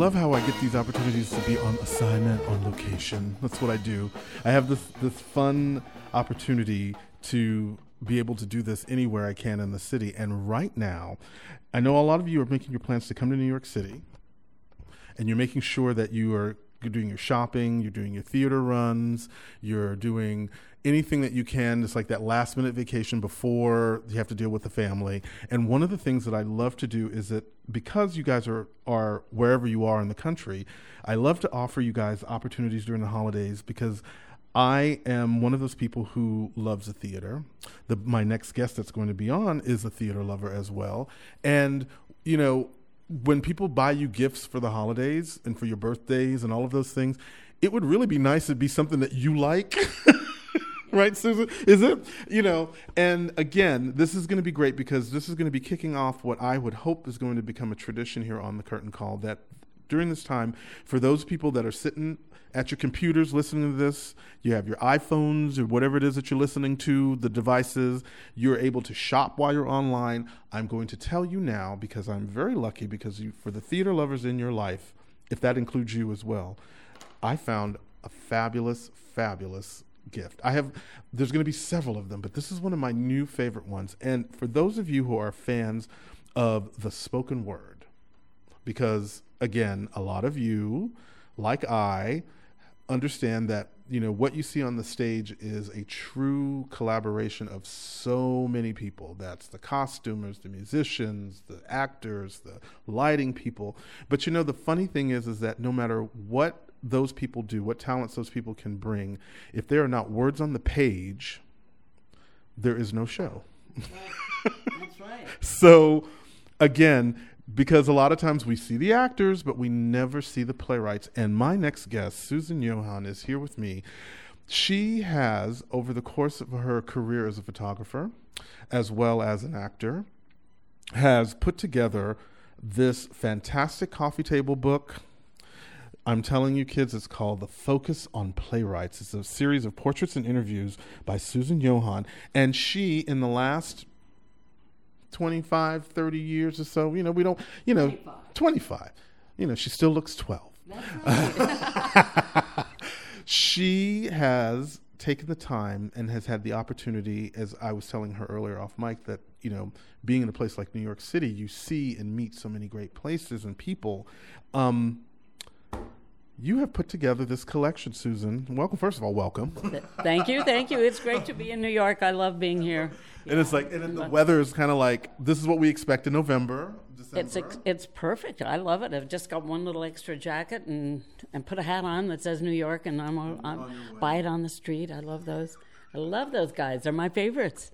love how I get these opportunities to be on assignment, on location. That's what I do. I have this this fun opportunity to be able to do this anywhere I can in the city. And right now, I know a lot of you are making your plans to come to New York City, and you're making sure that you are you're doing your shopping, you're doing your theater runs, you're doing anything that you can. It's like that last minute vacation before you have to deal with the family. And one of the things that I love to do is that because you guys are, are wherever you are in the country, I love to offer you guys opportunities during the holidays because I am one of those people who loves the theater. The, my next guest that's going to be on is a theater lover as well. And, you know, when people buy you gifts for the holidays and for your birthdays and all of those things, it would really be nice to be something that you like. right, Susan? Is it? You know, and again, this is going to be great because this is going to be kicking off what I would hope is going to become a tradition here on the Curtain Call that during this time, for those people that are sitting at your computers listening to this, you have your iPhones or whatever it is that you're listening to, the devices, you're able to shop while you're online. I'm going to tell you now because I'm very lucky because you, for the theater lovers in your life, if that includes you as well, I found a fabulous, fabulous gift. I have there's going to be several of them, but this is one of my new favorite ones. And for those of you who are fans of the spoken word, because again, a lot of you, like I, understand that you know what you see on the stage is a true collaboration of so many people that's the costumers the musicians the actors the lighting people but you know the funny thing is is that no matter what those people do what talents those people can bring if there are not words on the page there is no show that's right so again because a lot of times we see the actors, but we never see the playwrights. And my next guest, Susan Johann, is here with me. She has, over the course of her career as a photographer, as well as an actor, has put together this fantastic coffee table book. I'm telling you, kids, it's called The Focus on Playwrights. It's a series of portraits and interviews by Susan Johann. And she, in the last 25, 30 years or so. You know, we don't, you know, 25. 25. You know, she still looks 12. Right. she has taken the time and has had the opportunity, as I was telling her earlier off mic, that, you know, being in a place like New York City, you see and meet so many great places and people. Um, you have put together this collection, Susan. Welcome, first of all, welcome. thank you, thank you. It's great to be in New York. I love being here. And it's like, and the weather is kind of like this is what we expect in November. December. It's ex- it's perfect. I love it. I've just got one little extra jacket and and put a hat on that says New York, and I'm, I'm, I'm buy it on the street. I love those. I love those guys. They're my favorites.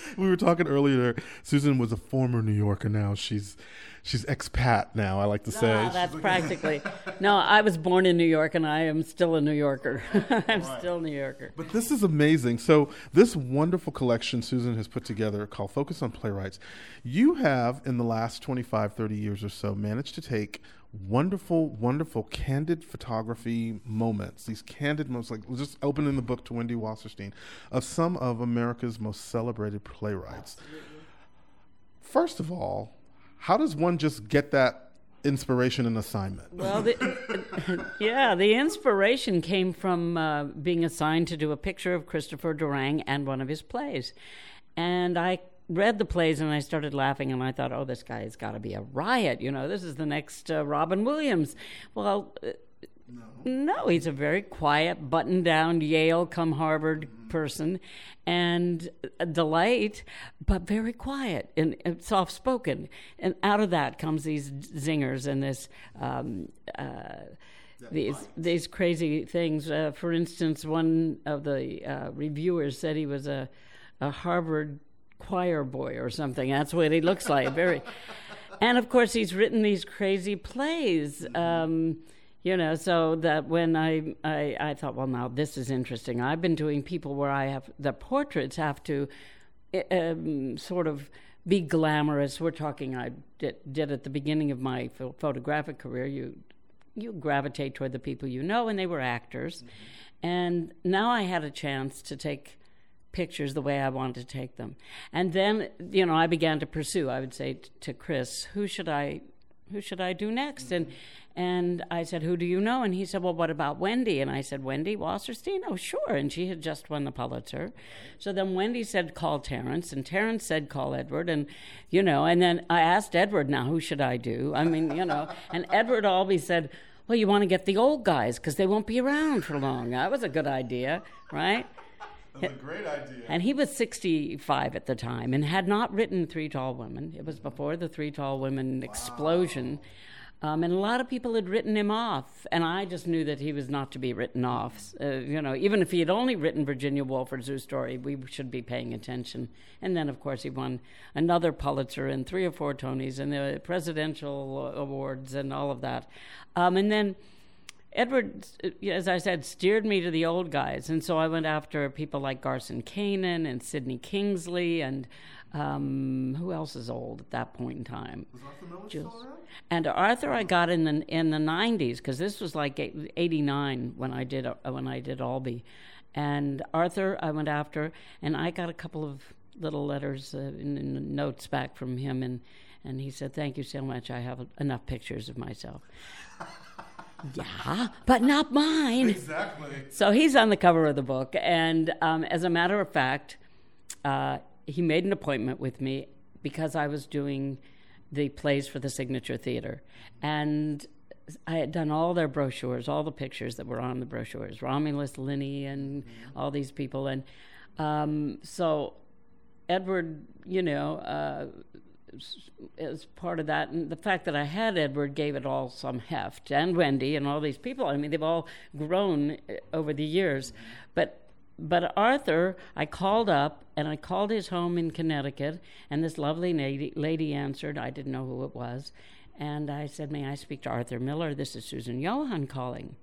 We were talking earlier. Susan was a former New Yorker. Now she's she's expat now. I like to ah, say. No, that's practically. no, I was born in New York, and I am still a New Yorker. I'm right. still a New Yorker. But this is amazing. So this wonderful collection Susan has put together called Focus on Playwrights. You have in the last 25, 30 years or so managed to take wonderful, wonderful candid photography moments. These candid moments, like just opening the book to Wendy Wasserstein, of some of America's most celebrated playwrights. Absolutely. First of all, how does one just get that inspiration and assignment? Well, the, yeah, the inspiration came from uh, being assigned to do a picture of Christopher Durang and one of his plays. And I read the plays and I started laughing and I thought, oh, this guy has got to be a riot. You know, this is the next uh, Robin Williams. Well, uh, no. no. he's a very quiet, button down Yale come Harvard person and a delight, but very quiet and, and soft spoken. And out of that comes these zingers and this. Um, uh, these these crazy things. Uh, for instance, one of the uh, reviewers said he was a, a Harvard choir boy or something. That's what he looks like. Very, and of course, he's written these crazy plays. Um, you know so that when I, I i thought well now this is interesting i've been doing people where i have the portraits have to eh, um, sort of be glamorous we're talking i did, did at the beginning of my photographic career you you gravitate toward the people you know and they were actors mm-hmm. and now i had a chance to take pictures the way i wanted to take them and then you know i began to pursue i would say t- to chris who should i who should I do next? And and I said, Who do you know? And he said, Well, what about Wendy? And I said, Wendy Wasserstein? Oh, sure. And she had just won the Pulitzer. So then Wendy said, Call Terrence," And Terrence said, Call Edward. And, you know, and then I asked Edward, Now, who should I do? I mean, you know, and Edward always said, Well, you want to get the old guys because they won't be around for long. That was a good idea, right? That's a great idea. And he was 65 at the time and had not written Three Tall Women. It was before the Three Tall Women explosion. Um, and a lot of people had written him off, and I just knew that he was not to be written off. Uh, you know, even if he had only written Virginia Woolf or Zoo Story, we should be paying attention. And then, of course, he won another Pulitzer and three or four Tonys and the presidential awards and all of that. Um, and then Edward, as I said, steered me to the old guys, and so I went after people like Garson Kanin and Sidney Kingsley and um, who else is old at that point in time? Was Arthur Miller still around? And Arthur, I got in the in the '90s because this was like '89 when I did uh, when I did Albee, and Arthur I went after, and I got a couple of little letters uh, in, in notes back from him, and and he said, "Thank you so much. I have enough pictures of myself." yeah, but not mine. Exactly. So he's on the cover of the book, and um, as a matter of fact, uh, he made an appointment with me because I was doing the plays for the Signature Theater, and I had done all their brochures, all the pictures that were on the brochures, Romulus, Linney, and all these people, and um, so Edward, you know. Uh, as part of that, and the fact that I had Edward gave it all some heft, and Wendy, and all these people. I mean, they've all grown uh, over the years. But but Arthur, I called up and I called his home in Connecticut, and this lovely lady, lady answered. I didn't know who it was, and I said, "May I speak to Arthur Miller? This is Susan Johann calling."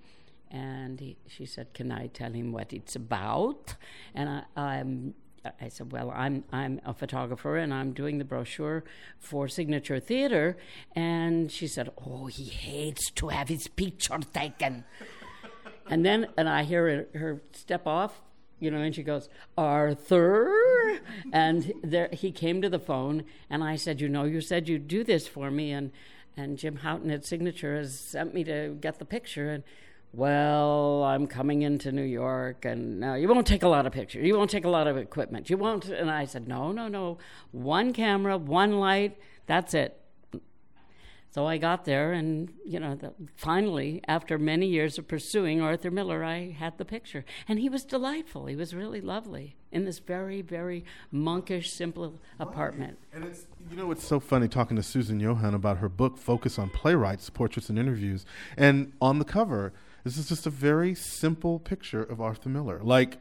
And he, she said, "Can I tell him what it's about?" And I, I'm I said, "Well, I'm I'm a photographer and I'm doing the brochure for Signature Theater." And she said, "Oh, he hates to have his picture taken." and then, and I hear her, her step off, you know, and she goes, "Arthur," and there he came to the phone, and I said, "You know, you said you'd do this for me, and and Jim Houghton at Signature has sent me to get the picture." And well, I'm coming into New York, and no, you won't take a lot of pictures. You won't take a lot of equipment. You won't. And I said, no, no, no. One camera, one light. That's it. So I got there, and you know, the, finally, after many years of pursuing Arthur Miller, I had the picture, and he was delightful. He was really lovely in this very, very monkish, simple apartment. And it's you know it's so funny talking to Susan Johann about her book Focus on Playwrights, Portraits and Interviews, and on the cover this is just a very simple picture of Arthur Miller. Like,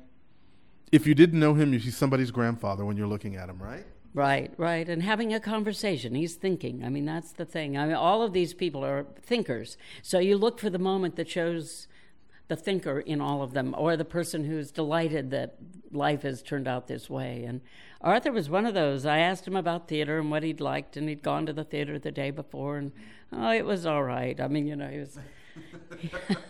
if you didn't know him, you see somebody's grandfather when you're looking at him, right? Right, right. And having a conversation. He's thinking. I mean, that's the thing. I mean, all of these people are thinkers. So you look for the moment that shows the thinker in all of them, or the person who's delighted that life has turned out this way. And Arthur was one of those. I asked him about theater and what he'd liked, and he'd gone to the theater the day before, and oh, it was all right. I mean, you know, he was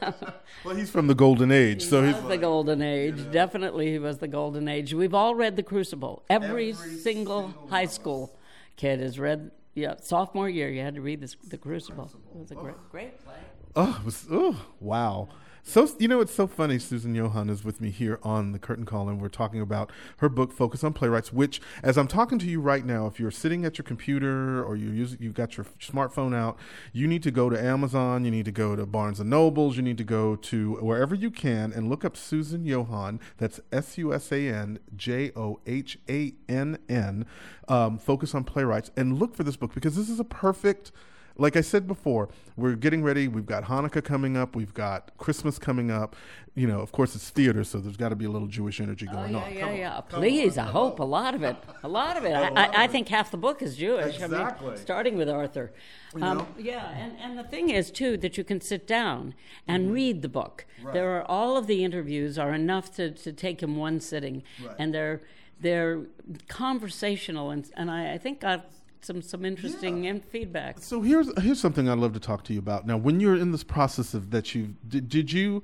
well, he's from the golden age, he so was he's the like, golden age. you know. Definitely, he was the golden age. We've all read The Crucible. Every, Every single, single high school kid has read. Yeah, sophomore year, you had to read this, The Crucible. It was a oh. great, great play. Oh, it was, oh, wow. So you know it's so funny. Susan Johann is with me here on the Curtain Call, and we're talking about her book, Focus on Playwrights. Which, as I'm talking to you right now, if you're sitting at your computer or you're using, you've got your smartphone out, you need to go to Amazon, you need to go to Barnes and Nobles, you need to go to wherever you can and look up Susan Johann. That's S U S A N J O H A N N. um, Focus on Playwrights, and look for this book because this is a perfect like I said before, we're getting ready. We've got Hanukkah coming up. We've got Christmas coming up. You know, of course, it's theater, so there's got to be a little Jewish energy Oh, going yeah, on. yeah, Come on. yeah. Come Please, on. I hope a lot of it. A lot of it. I, I, I think half the book is Jewish. I Exactly. mean, starting with Arthur. Um, yeah, and, and the thing is, too, that you can sit down and Mm-hmm. read the book. Right. There are all of the interviews are enough to, to take in one sitting, Right. and they're they're conversational, and, and I, think I think got some, some interesting in feedback. So here's here's something I'd love to talk to you about. Now, when you're in this process of that, you did, did you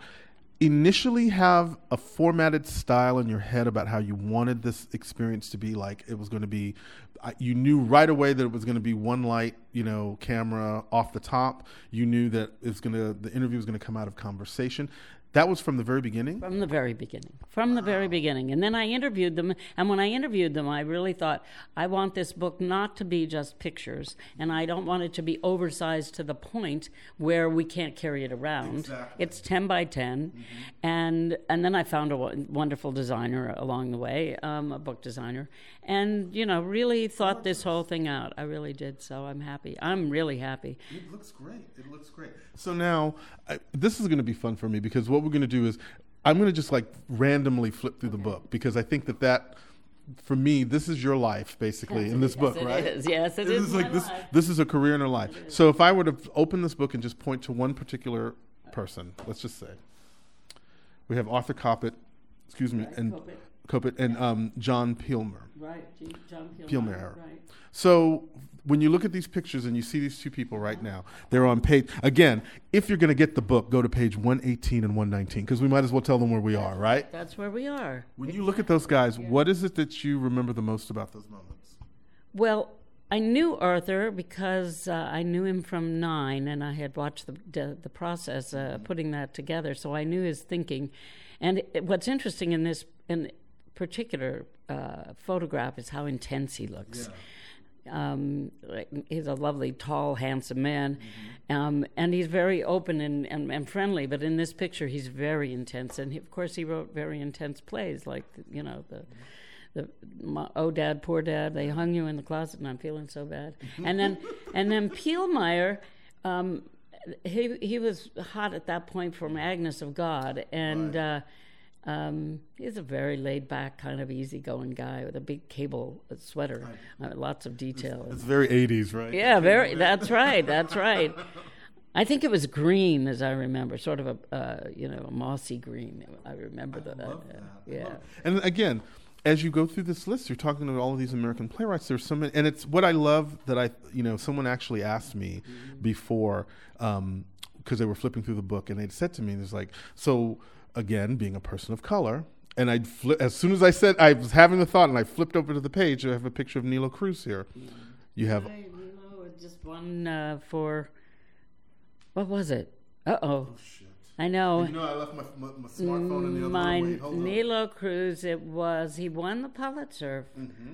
initially have a formatted style in your head about how you wanted this experience to be like it was going to be you knew right away that it was going to be one light you know camera off the top you knew that it's going to the interview was going to come out of conversation that was from the very beginning? From the very beginning. From the very beginning. And then I interviewed them. And when I interviewed them, I really thought, I want this book not to be just pictures. And I don't want it to be oversized to the point where we can't carry it around. Exactly. It's 10 by 10. Mm-hmm. And, and then I found a wonderful designer along the way, um, a book designer. And, you know, really thought this whole thing out. I really did. So I'm happy. I'm really happy. It looks great. It looks great. So now, I, this is going to be fun for me because what what we're going to do is I'm going to just like randomly flip through the book because I think that that for me this is your life basically in this yes, book, it right? Is. Yes, it this is. like this life. this is a career in her life. So if I were to open this book and just point to one particular person, let's just say we have Arthur Kopit, excuse me, and Kopit, Kopit and um, John Pielmeier. Right, John Pielmeier. Pielmeier. Right. So when you look at these pictures and you see these two people right now, they're on page. Again, if you're going to get the book, go to page 118 and 119 because we might as well tell them where we are, right? That's where we are. When you look at those guys, what is it that you remember the most about those moments? Well, I knew Arthur because uh, I knew him from nine, and I had watched the the, the process uh, mm-hmm. putting that together, so I knew his thinking. And it, what's interesting in this in particular uh, photograph is how intense he looks. Yeah um, he's a lovely, tall, handsome man, mm-hmm. um, and he's very open and, and, and, friendly. But in this picture, he's very intense, and he, of course, he wrote very intense plays, like you know the. The, my, oh dad poor dad they hung you in the closet and i'm feeling so bad and then and then Pielmeier um, he he was hot at that point for Agnes of God, and right. uh, um, he's a very laid back, kind of easygoing guy with a big cable sweater, uh, lots of detail. It's, it's very 80s, right? Yeah, very. That's right. That's right. I think it was green, as I remember, sort of a uh, you know a mossy green. I remember I the uh, yeah. And again, as you go through this list, you're talking to all of these American playwrights. There's so many, and it's what I love that I you know someone actually asked me mm-hmm. before because um, they were flipping through the book, and they said to me, "There's like so." Again, being a person of color, and I as soon as I said I was having the thought, and I flipped over to the page. I have a picture of Nilo Cruz here. You have Hi, Nilo, just one uh, for what was it? Uh oh. I know. You know, I left my, my, my smartphone in the other my Nilo Cruz. It was he won the Pulitzer. Mm-hmm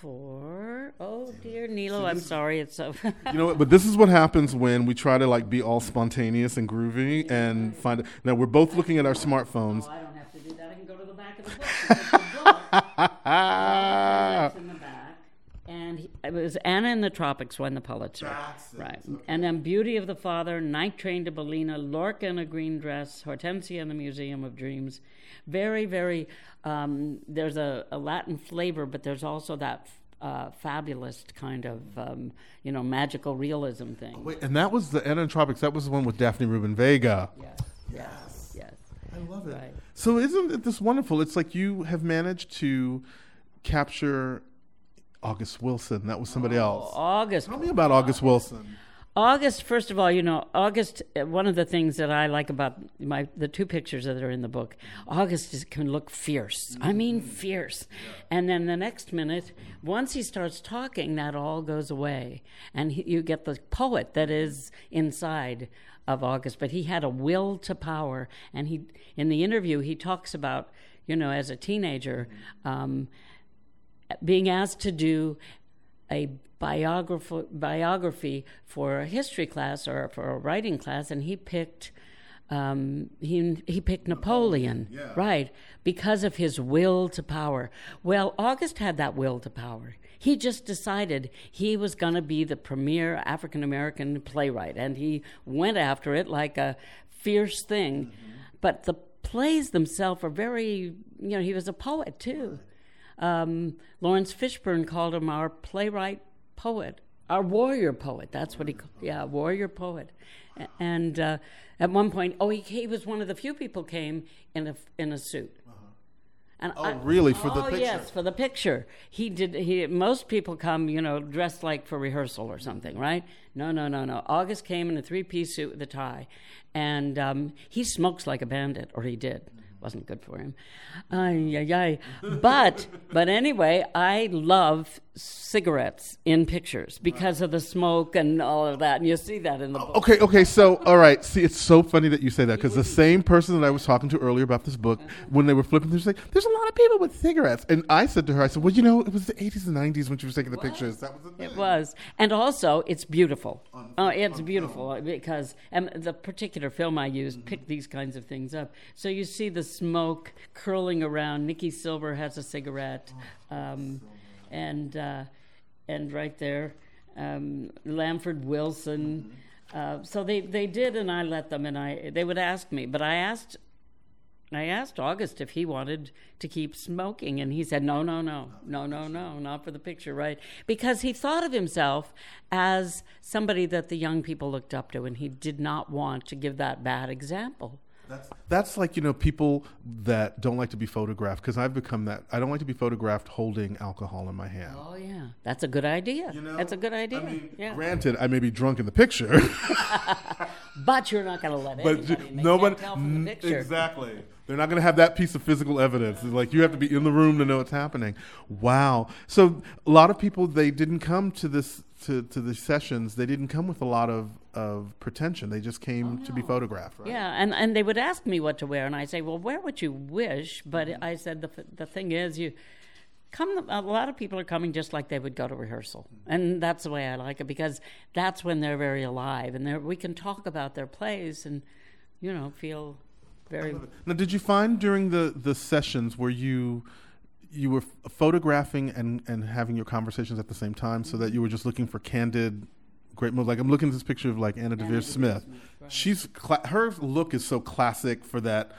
for oh dear Nilo, I'm sorry, it's so. you know what? But this is what happens when we try to like be all spontaneous and groovy yeah, and right. find. It. Now we're both looking at our smartphones. Oh, I don't have to do that. I can go to the back of the book. the book in the back, and he, it was Anna in the Tropics won the Pulitzer. That's right, okay. and then Beauty of the Father, Night Train to Bolina, Lorca in a Green Dress, Hortensia in the Museum of Dreams. Very, very um, there's a, a, Latin flavor, but there's also that uh, fabulous kind of um, you know magical realism thing. Oh, wait, and that was the Anna in the Tropics. That was the one with Daphne Rubin Vega. Yes, yes, yes. I love it. Right. So isn't it this wonderful? It's like you have managed to capture August Wilson. That was somebody oh, else. August. Tell me about August Wilson. August, first of all, you know, August. Uh, one of the things that I like about my the two pictures that are in the book, August is, can look fierce. I mean, fierce. And then the next minute, once he starts talking, that all goes away, and he, you get the poet that is inside of August. But he had a will to power, and he in the interview he talks about, you know, as a teenager. Um, being asked to do a biography, biography for a history class or for a writing class, and he picked um, he he picked Napoleon, Napoleon yeah. right, because of his will to power. Well, August had that will to power. He just decided he was going to be the premier African American playwright, and he went after it like a fierce thing. Mm-hmm. But the plays themselves are very, you know, he was a poet too. Um, Laurence Fishburne called him our playwright poet, our warrior poet. That's what he called. Yeah, warrior poet. And uh, at one point, oh, he, he was one of the few people came in a in a suit. Uh-huh. And Oh, really? For the oh, picture? yes, for the picture. He did. He most people come, you know, dressed like for rehearsal or something, right? No, no, no, no. August came in a three-piece suit with a tie, and um, he smokes like a bandit, or he did. Wasn't good for him. Ay, ay, ay. But but anyway, I love cigarettes in pictures because of the smoke and all of that, and you see that in the book. Okay, okay, so all right. See, it's so funny that you say that because the same person that I was talking to earlier about this book, when they were flipping through, she's like, "There's a lot of people with cigarettes," and I said to her, "I said, well, you know, it was the '80s and '90s when she was taking the pictures. That was the It was, and also it's beautiful. Oh, it's beautiful because and the particular film I used picked these kinds of things up. So you see the smoke curling around. Nicky Silver has a cigarette, um, and uh, and right there, um, Lanford Wilson. Uh, so they, they did, and I let them, and I they would ask me, but I asked I asked August if he wanted to keep smoking, and he said, no, no, no, no, no, no, not for the picture, right? Because he thought of himself as somebody that the young people looked up to, and he did not want to give that bad example. That's, that's like you know people that don't like to be photographed because I've become that. I don't like to be photographed holding alcohol in my hand. Oh, yeah, that's a good idea. You know? that's a good idea. I mean, yeah. granted, I may be drunk in the picture, but you're not going to let but anybody. They nobody tell from the picture. exactly. They're not going to have that piece of physical evidence. It's like you have to be in the room to know what's happening. Wow. So a lot of people they didn't come to this to, to the sessions. They didn't come with a lot of, of pretension. They just came to be photographed. Right? Yeah, and, and they would ask me what to wear, and I say, well, wear what you wish. But Mm-hmm. I said the the thing is, you come. A lot of people are coming just like they would go to rehearsal, Mm-hmm. and that's the way I like it because that's when they're very alive, and we can talk about their plays and you know feel very. Now, did you find during the, the sessions where you you were f- photographing and, and having your conversations at the same time, so that you were just looking for candid, great moments? Like I'm looking at this picture of like Anna Deavere Smith. She's cla- her look is so classic for that.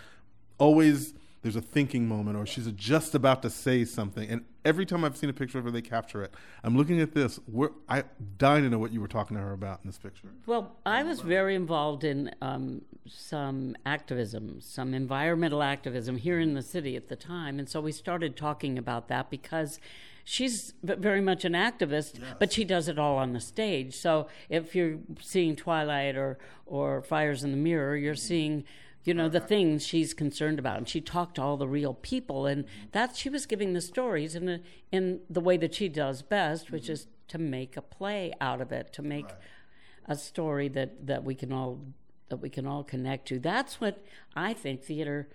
Always there's a thinking moment, or she's just about to say something, and every time I've seen a picture of her, they capture it. I'm looking at this. We're, I dying to know what you were talking to her about in this picture. Well, I was very involved in um, some activism, some environmental activism here in the city at the time, and so we started talking about that because she's very much an activist, but she does it all on the stage. So if you're seeing Twilight or or Fires in the Mirror, you're mm-hmm. seeing. You know the things she's concerned about, and she talked to all the real people, and mm-hmm. that she was giving the stories in a, in the way that she does best, which mm-hmm. is to make a play out of it, to make a story that, that we can all that we can all connect to. That's what I think theater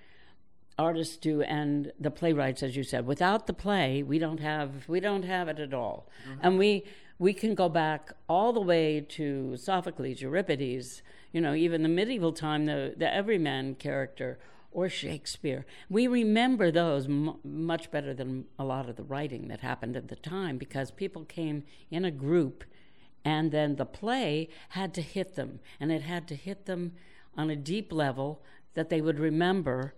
artists do and the playwrights as you said. Without the play we don't have we don't have it at all. Mm-hmm. And we we can go back all the way to sophocles euripides you know even the medieval time the the everyman character or shakespeare. We remember those m- much better than a lot of the writing that happened at the time because people came in a group and then the play had to hit them. And it had to hit them on a deep level that they would remember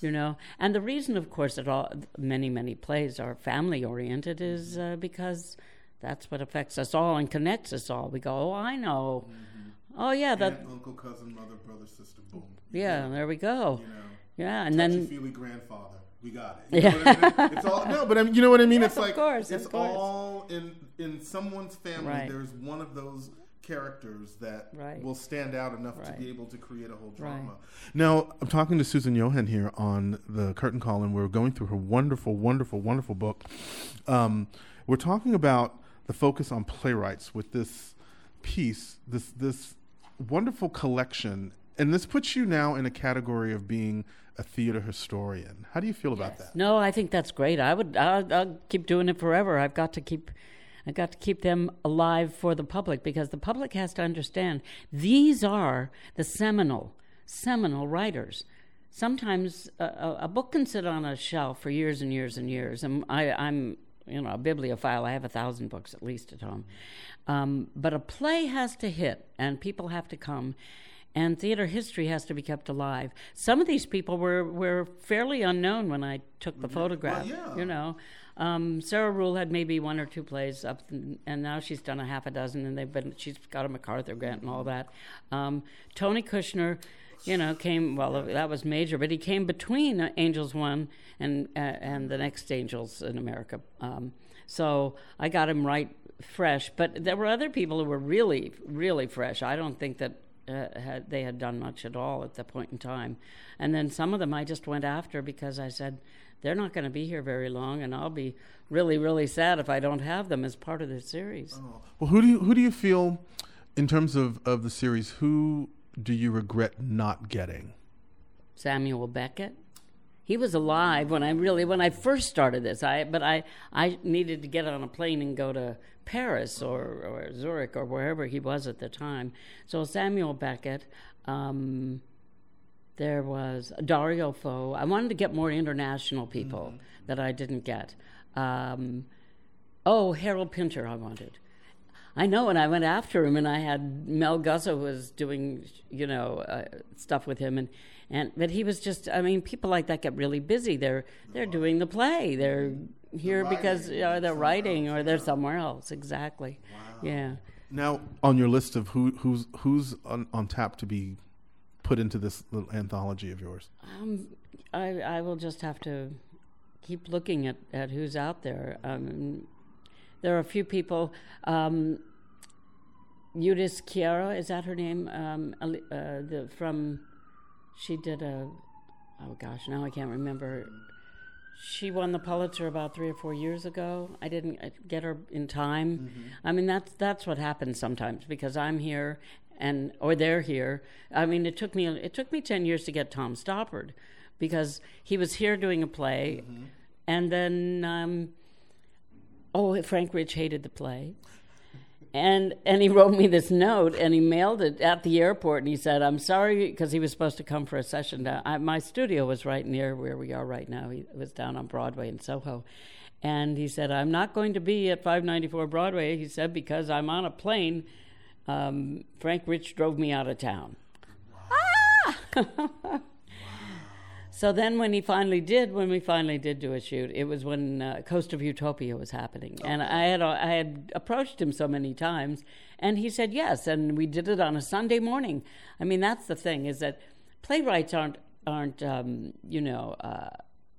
you know and the reason of course that all many many plays are family oriented is uh, because that's what affects us all and connects us all we go oh i know oh yeah that uncle, cousin, mother, brother, sister, boom. yeah there we go You know. yeah and then feely grandfather. We got it. You know what I mean? It's all no, but I mean, you know what I mean. Yes, it's of like course, it's all in in someone's family. Right. There's one of those characters that Right. will stand out enough to be able to create a whole Right. drama. Now, I'm talking to Susan Johann here on the Curtain Call, and we're going through her wonderful, wonderful, wonderful book. Um, we're talking about the focus on playwrights with this piece, this this wonderful collection, and this puts you now in a category of being a theater historian. How do you feel about that? No, I think that's great. I would. I'll, I'll keep doing it forever. I've got to keep. I've got to keep them alive for the public because the public has to understand these are the seminal, seminal writers. Sometimes a, a, book can sit on a shelf for years and years and years, and I, I'm you know a bibliophile. I have a thousand books at least at home, um, but a play has to hit, and people have to come and theater history has to be kept alive. Some of these people were, were fairly unknown when I took the photograph. yeah. You know, Um, Sarah Ruhl had maybe one or two plays up, and, and now she's done a half a dozen, and they've been. She's got a MacArthur grant and all that. Um, Tony Kushner, you know, came well. That was major, but he came between Angels One and uh, and the next Angels in America. Um, so I got him right fresh. But there were other people who were really, really fresh. I don't think that uh, had, they had done much at all at that point in time. And then some of them I just went after because I said, they're not going to be here very long, and I'll be really, really sad if I don't have them as part of the series. Oh. Well, who do you who do you feel, in terms of, of the series, who do you regret not getting? Samuel Beckett he was alive when I really when I first started this. I but I I needed to get on a plane and go to Paris or, or Zurich or wherever he was at the time. So Samuel Beckett. Um, there was Dario Fo. I wanted to get more international people mm-hmm. that I didn't get. Um, oh, Harold Pinter, I wanted. I know, and I went after him, and I had Mel Gussow was doing, you know, uh, stuff with him, and and but he was just I mean people like that get really busy. They're they're doing the play. They're here because you know, they're writing or they're somewhere else. Exactly. Wow. yeah. Now on your list of who who's who's on, on tap to be put into this little anthology of yours? Um, I I will just have to keep looking at, at who's out there. Um, there are a few people. Um, Eudice Chiara, is that her name? Um, uh, the, from she did a oh gosh now i can't remember. She won the pulitzer about three or four years ago. I didn't uh, get her in time. Mm-hmm. i mean that's that's what happens sometimes because i'm here and or they're here. I mean it took me it took me 10 years to get tom stoppard because he was here doing a play mm-hmm. and then um, oh frank rich hated the play and and he wrote me this note and he mailed it at the airport and he said i'm sorry because he was supposed to come for a session down I, my studio was right near where we are right now he was down on broadway in soho and he said i'm not going to be at 594 broadway he said because i'm on a plane um, frank rich drove me out of town wow. ah! So then, when he finally did, when we finally did do a shoot, it was when uh, Coast of Utopia was happening, and I had I had approached him so many times, and he said yes, and we did it on a Sunday morning. I mean, that's the thing is that playwrights aren't aren't um, you know uh,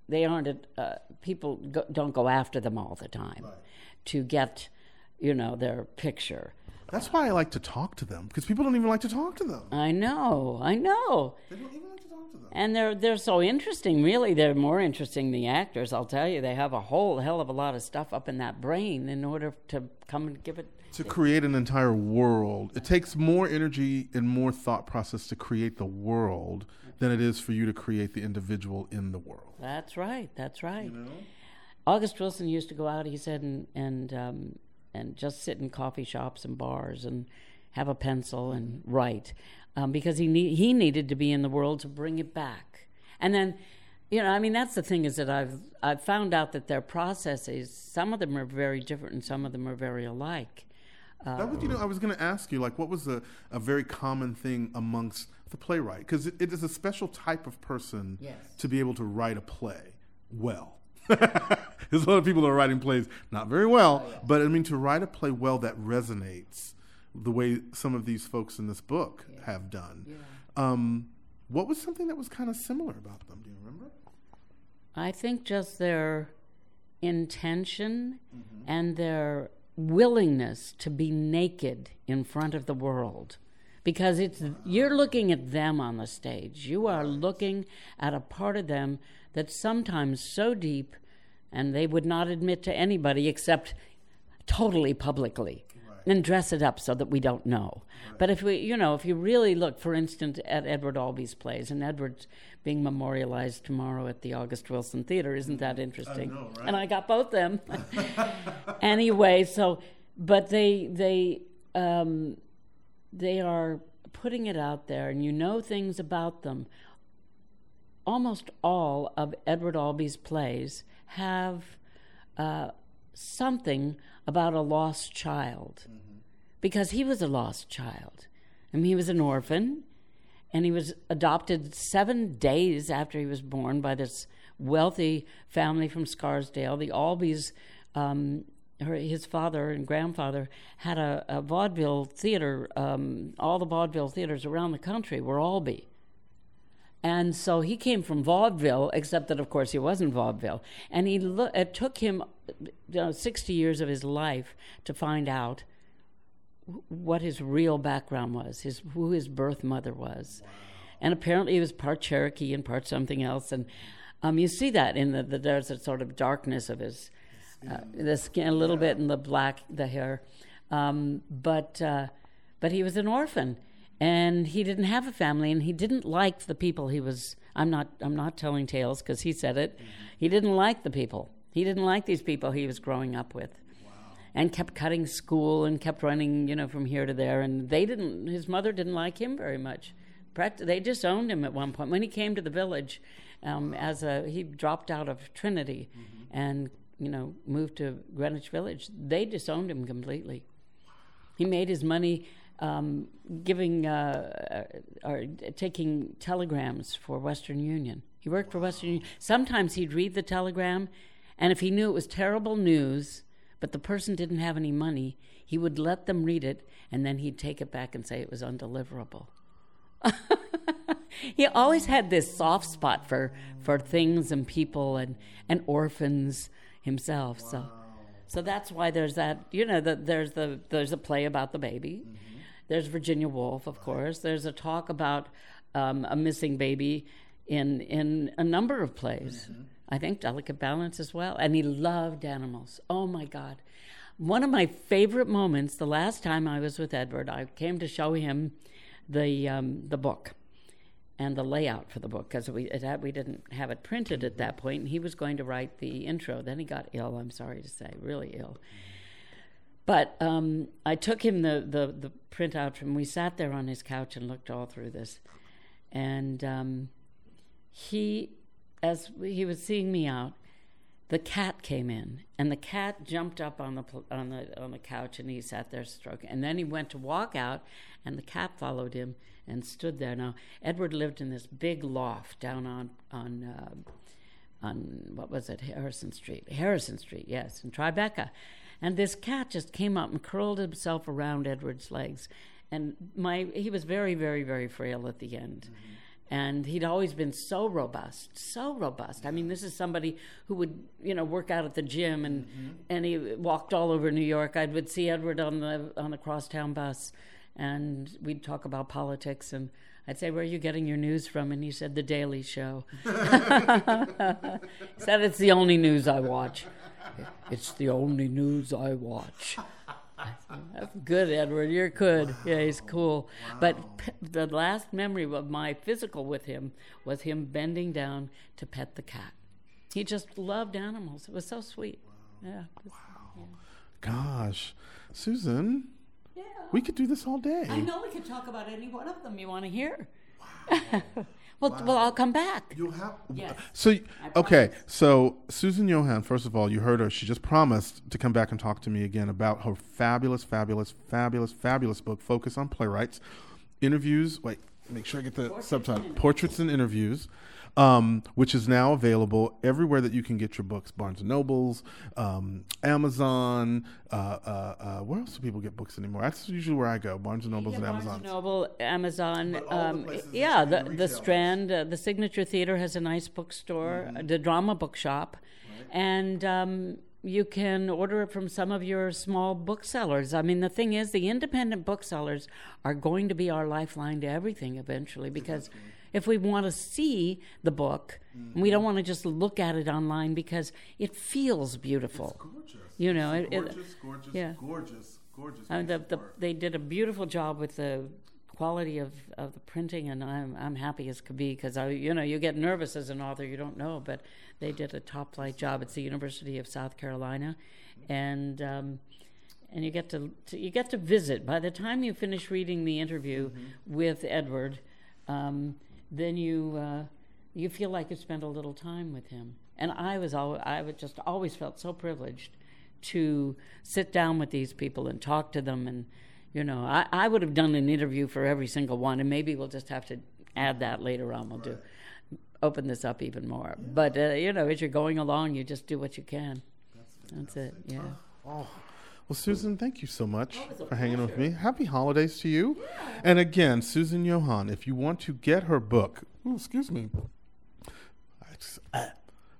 they aren't uh, people go, don't go after them all the time right. to get you know their picture. That's why I like to talk to them because people don't even like to talk to them. I know, I know. They don't even like to talk to them. And they're they're so interesting. Really, they're more interesting than the actors. I'll tell you, they have a whole hell of a lot of stuff up in that brain in order to come and give it. To create an entire world, it takes more energy and more thought process to create the world than it is for you to create the individual in the world. That's right. That's right. You know? August Wilson used to go out. He said and and um, and just sit in coffee shops and bars and have a pencil and write um, because he need, he needed to be in the world to bring it back. And then, you know, I mean, that's the thing is that I've I've found out that their processes, some of them are very different and some of them are very alike. Uh, that was, you know, I was going to ask you, like, what was a, a very common thing amongst the playwright? Because it, it is a special type of person yes. to be able to write a play well. There's a lot of people that are writing plays not very well, oh, yeah. but I mean, to write a play well that resonates the way some of these folks in this book yeah. have done. Yeah. Um, what was something that was kind of similar about them? Do you remember? I think just their intention mm-hmm. and their willingness to be naked in front of the world because it's you're looking at them on the stage you are looking at a part of them that's sometimes so deep and they would not admit to anybody except totally publicly and dress it up so that we don't know. Right. But if we, you know, if you really look, for instance, at Edward Albee's plays, and Edward's being memorialized tomorrow at the August Wilson Theater, isn't that interesting? I know, right? And I got both them. anyway, so, but they they um, they are putting it out there, and you know things about them. Almost all of Edward Albee's plays have uh, something about a lost child mm-hmm. because he was a lost child. I mean, he was an orphan and he was adopted seven days after he was born by this wealthy family from Scarsdale. The Albees, um, her, his father and grandfather had a, a vaudeville theater. Um, all the vaudeville theaters around the country were Albee. And so he came from vaudeville, except that, of course, he wasn't vaudeville. And he lo- it took him you know, 60 years of his life to find out what his real background was, his who his birth mother was, and apparently he was part Cherokee and part something else. And um, you see that in the, the there's a sort of darkness of his uh, the skin a little bit in the black the hair, um, but uh, but he was an orphan and he didn't have a family and he didn't like the people he was. I'm not I'm not telling tales because he said it. Mm-hmm. He didn't like the people. He didn't like these people he was growing up with and kept cutting school and kept running, you know, from here to there. And they didn't. His mother didn't like him very much. They disowned him at one point when he came to the village. Um, as a he dropped out of Trinity mm-hmm. and you know moved to Greenwich Village. They disowned him completely. He made his money um, giving uh, uh or taking telegrams for Western Union. He worked for Western Union. Sometimes he'd read the telegram, and if he knew it was terrible news, but the person didn't have any money, he would let them read it and then he'd take it back and say it was undeliverable. he always had this soft spot for, for things and people and, and orphans himself. Wow. So so that's why there's that you know the, there's the there's a play about the baby. Mm-hmm. There's Virginia Woolf, of course. There's a talk about um, a missing baby in in a number of plays. Mm-hmm. I think Delicate Balance as well. And he loved animals. Oh my God. One of my favorite moments, the last time I was with Edward, I came to show him the, um, the book and the layout for the book because we, we didn't have it printed at that point, and he was going to write the intro. Then he got ill, I'm sorry to say, really ill. But um, I took him the, the, the printout from, we sat there on his couch and looked all through this. And um, he as he was seeing me out, the cat came in, and the cat jumped up on the on the on the couch, and he sat there stroking. And then he went to walk out, and the cat followed him and stood there. Now Edward lived in this big loft down on on uh, on what was it, Harrison Street, Harrison Street, yes, in Tribeca. And this cat just came up and curled himself around Edward's legs, and my he was very very very frail at the end. Mm-hmm and he'd always been so robust, so robust. I mean, this is somebody who would, you know, work out at the gym, and mm-hmm. and he walked all over New York. I would see Edward on the on the crosstown bus, and we'd talk about politics, and I'd say, "Where are you getting your news from?" And he said, "The Daily Show." he said, "It's the only news I watch." It's the only news I watch. That's good, Edward. You're good. Yeah, he's cool. Wow. But p- the last memory of my physical with him was him bending down to pet the cat. He just loved animals. It was so sweet. Wow. Yeah. wow. Yeah. Gosh, Susan. Yeah. We could do this all day. I know we could talk about any one of them you want to hear. Wow. Well, wow. well, I'll come back. You'll have. Yes. So, okay. So, Susan Johann, first of all, you heard her. She just promised to come back and talk to me again about her fabulous, fabulous, fabulous, fabulous book, Focus on Playwrights. Interviews. Wait, make sure I get the Portraits subtitle. And Portraits and Interviews um, which is now available everywhere that you can get your books Barnes and Nobles, um, Amazon. Uh, uh, uh, where else do people get books anymore? That's usually where I go Barnes and Nobles and Amazon. Barnes and Noble, Amazon. Um, yeah, the, the Strand, uh, the Signature Theater has a nice bookstore, mm-hmm. the Drama Bookshop. Right. And um, you can order it from some of your small booksellers. I mean, the thing is, the independent booksellers are going to be our lifeline to everything eventually because if we want to see the book, mm-hmm. we don't want to just look at it online because it feels beautiful. It's gorgeous. You know, it's gorgeous, it, gorgeous, yeah. gorgeous, gorgeous. Uh, the, the, they did a beautiful job with the quality of, of the printing, and I'm I'm happy as could be because I you know you get nervous as an author, you don't know, but they did a top flight job. It's the University of South Carolina, and. Um, and you get to, to, you get to visit. By the time you finish reading the interview mm-hmm. with Edward, um, then you uh, you feel like you spend a little time with him. And I was always, I would just always felt so privileged to sit down with these people and talk to them. And you know, I, I would have done an interview for every single one, and maybe we'll just have to add that later on. We'll do open this up even more. But uh, you know, as you're going along, you just do what you can. That's it. Yeah. Oh. Well, Susan, thank you so much for hanging with me. Happy holidays to you. And again, Susan Johann, if you want to get her book, ooh, excuse me,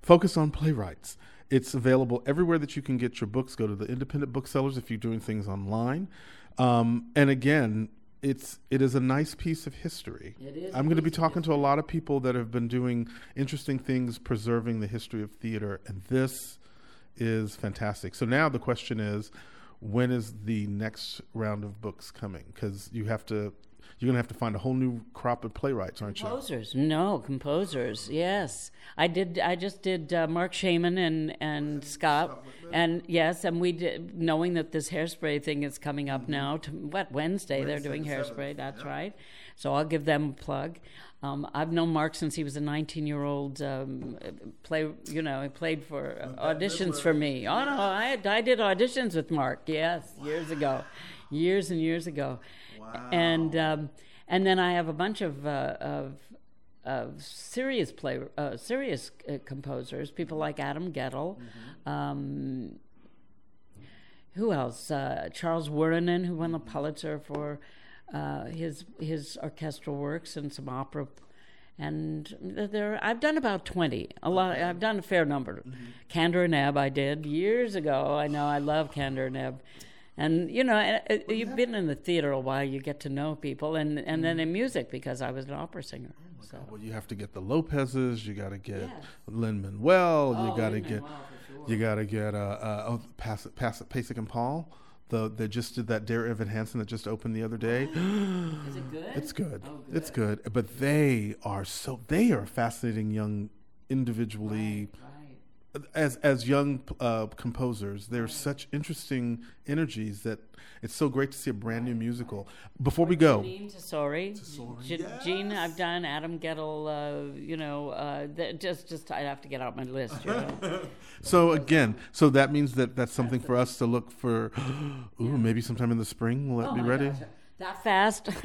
Focus on Playwrights. It's available everywhere that you can get your books. Go to the independent booksellers if you're doing things online. Um, and again, it's it is a nice piece of history. It is I'm going to be talking to a lot of people that have been doing interesting things preserving the history of theater, and this is fantastic. So now the question is, when is the next round of books coming? Because you have to. You're going to have to find a whole new crop of playwrights, aren't you? Composers, no composers. Yes, I did. I just did uh, Marc Shaiman and and Scott, and yes, and we did knowing that this hairspray thing is coming up now. To what Wednesday, they're doing hairspray. That's right. So I'll give them a plug. Um, I've known Marc since he was a 19 year old. Um, play, you know, he played for uh, auditions for me. Oh no, I I did auditions with Marc. Yes, years ago, years and years ago. Wow. And um, and then I have a bunch of uh, of of serious play, uh, serious uh, composers, people like Adam Guettel. Um, who else? Uh, Charles Wuorinen, who won the Pulitzer for uh, his his orchestral works and some opera. And there, I've done about twenty. A lot. I've done a fair number. Kander and Ebb, I did years ago. I know. I love Kander and Ebb. And you know, uh, you've been in the theater a while. You get to know people, and and then in music because I was an opera singer. So. Well, you have to get the Lopez's. You got to get Yes. Lin Manuel. Oh, you got to get. sure. You got to get. Uh, uh, oh, Pass, Pasek and Paul. The they just did that Dear Evan Hansen that just opened the other day. Is it good? It's good. Oh, It's good. But they are so they are fascinating young individually Right. As as young uh, composers. They're such interesting energies that it's so great to see a brand new musical. Before we go, Jeanine Tesori, Je- Gene, I've done Adam Guettel. Uh, you know, uh, th- just just I have to get out my list. You know? so again, so that means that that's something for us to look for. Ooh, maybe sometime in the spring. Will that Oh be ready? gosh, that fast?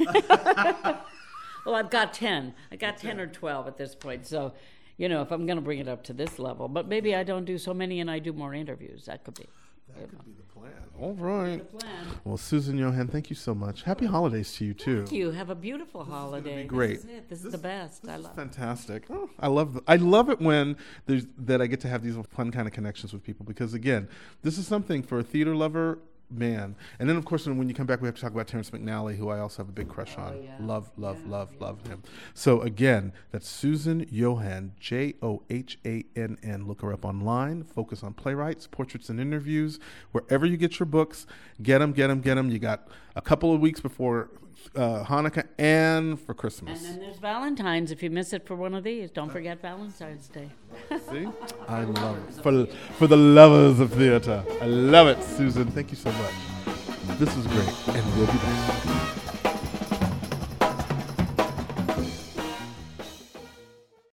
well, I've got ten. I got ten or twelve at this point. So, you know, if I'm going to bring it up to this level, but maybe I don't do so many and I do more interviews. That could be. you know, Be the plan. All right. plan. Well, Susan Johann, thank you so much. Happy holidays to you too. Thank you. Have a beautiful holiday. great. This is it. This, is the best. I love. it. Fantastic. Oh, I love I love it when there's that I get to have these fun kind of connections with people because again, this is something for a theater lover, man. And then of course when you come back we have to talk about Terrence McNally, who I also have a big crush oh, on. yeah. Love, love, love, love him. So again, that's Susan Johann, J O H A N N. Look her up online. Focus on playwrights, portraits, and interviews. Wherever you get your books, get them, get them, get them. You got a couple of weeks before uh, Hanukkah and for Christmas. And then there's Valentine's. If you miss it for one of these, don't forget Valentine's Day. See, I love it for for the lovers of theater. I love it, Susan. Thank you so much. This was great, and we'll be back.